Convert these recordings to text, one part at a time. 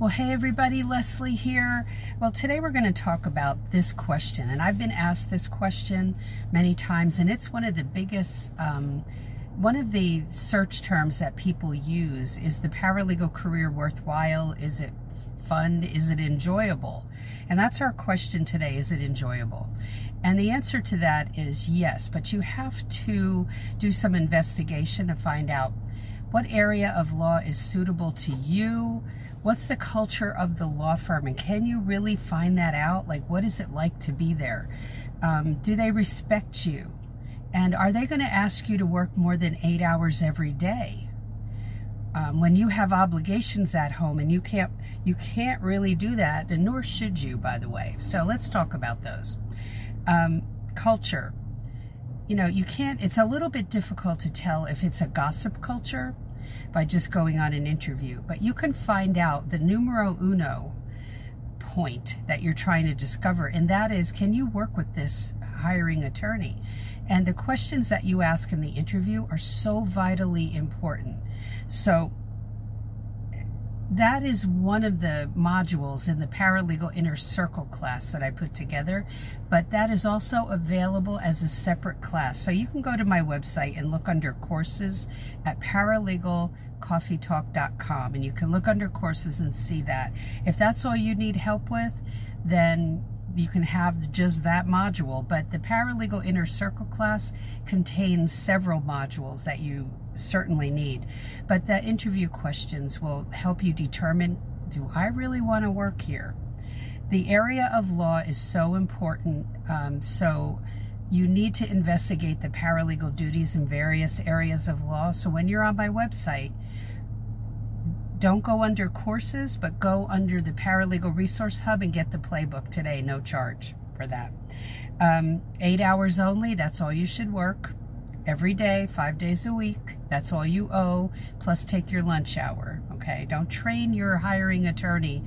Well, hey everybody, Leslie here. Well, today we're going to talk about this question, and I've been asked this question many times, and it's one of the biggest, um, one of the search terms that people use is the paralegal career worthwhile? Is it fun? Is it enjoyable? And that's our question today, is it enjoyable? And the answer to that is yes, but you have to do some investigation to find out what area of law is suitable to you, What's the culture of the law firm? And can you really find that out? Like, what is it like to be there? Um, do they respect you? And are they going to ask you to work more than eight hours every day? Um, when you have obligations at home and you can't you can't really do that and nor should you by the way so let's talk about those um, culture you know you can't it's a little bit difficult to tell if it's a gossip culture by just going on an interview. But you can find out the numero uno point that you're trying to discover, and that is can you work with this hiring attorney? And the questions that you ask in the interview are so vitally important. So, that is one of the modules in the Paralegal Inner Circle class that I put together, but that is also available as a separate class. So you can go to my website and look under courses at paralegalcoffeetalk.com and you can look under courses and see that. If that's all you need help with, then you can have just that module, but the Paralegal Inner Circle class contains several modules that you certainly need. But the interview questions will help you determine, do I really want to work here? The area of law is so important, um, so you need to investigate the paralegal duties in various areas of law. So when you're on my website, don't go under courses, but go under the Paralegal Resource Hub and get the playbook today. No charge for that. Um, eight hours only, that's all you should work every day, five days a week. That's all you owe, plus take your lunch hour, okay? Don't train your hiring attorney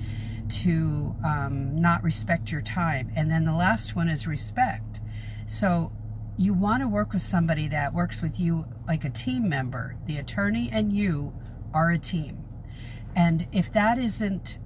to um, not respect your time. And then the last one is respect. So you want to work with somebody that works with you like a team member. The attorney and you are a team. And if that isn't,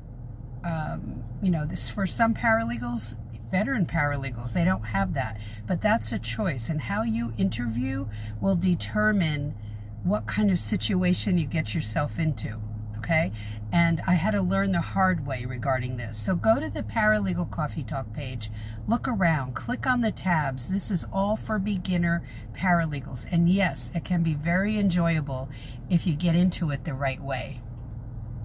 um, you know, this for some paralegals, veteran paralegals, they don't have that. But that's a choice. And how you interview will determine what kind of situation you get yourself into. Okay. And I had to learn the hard way regarding this. So go to the Paralegal Coffee Talk page, look around, click on the tabs. This is all for beginner paralegals. And yes, it can be very enjoyable if you get into it the right way.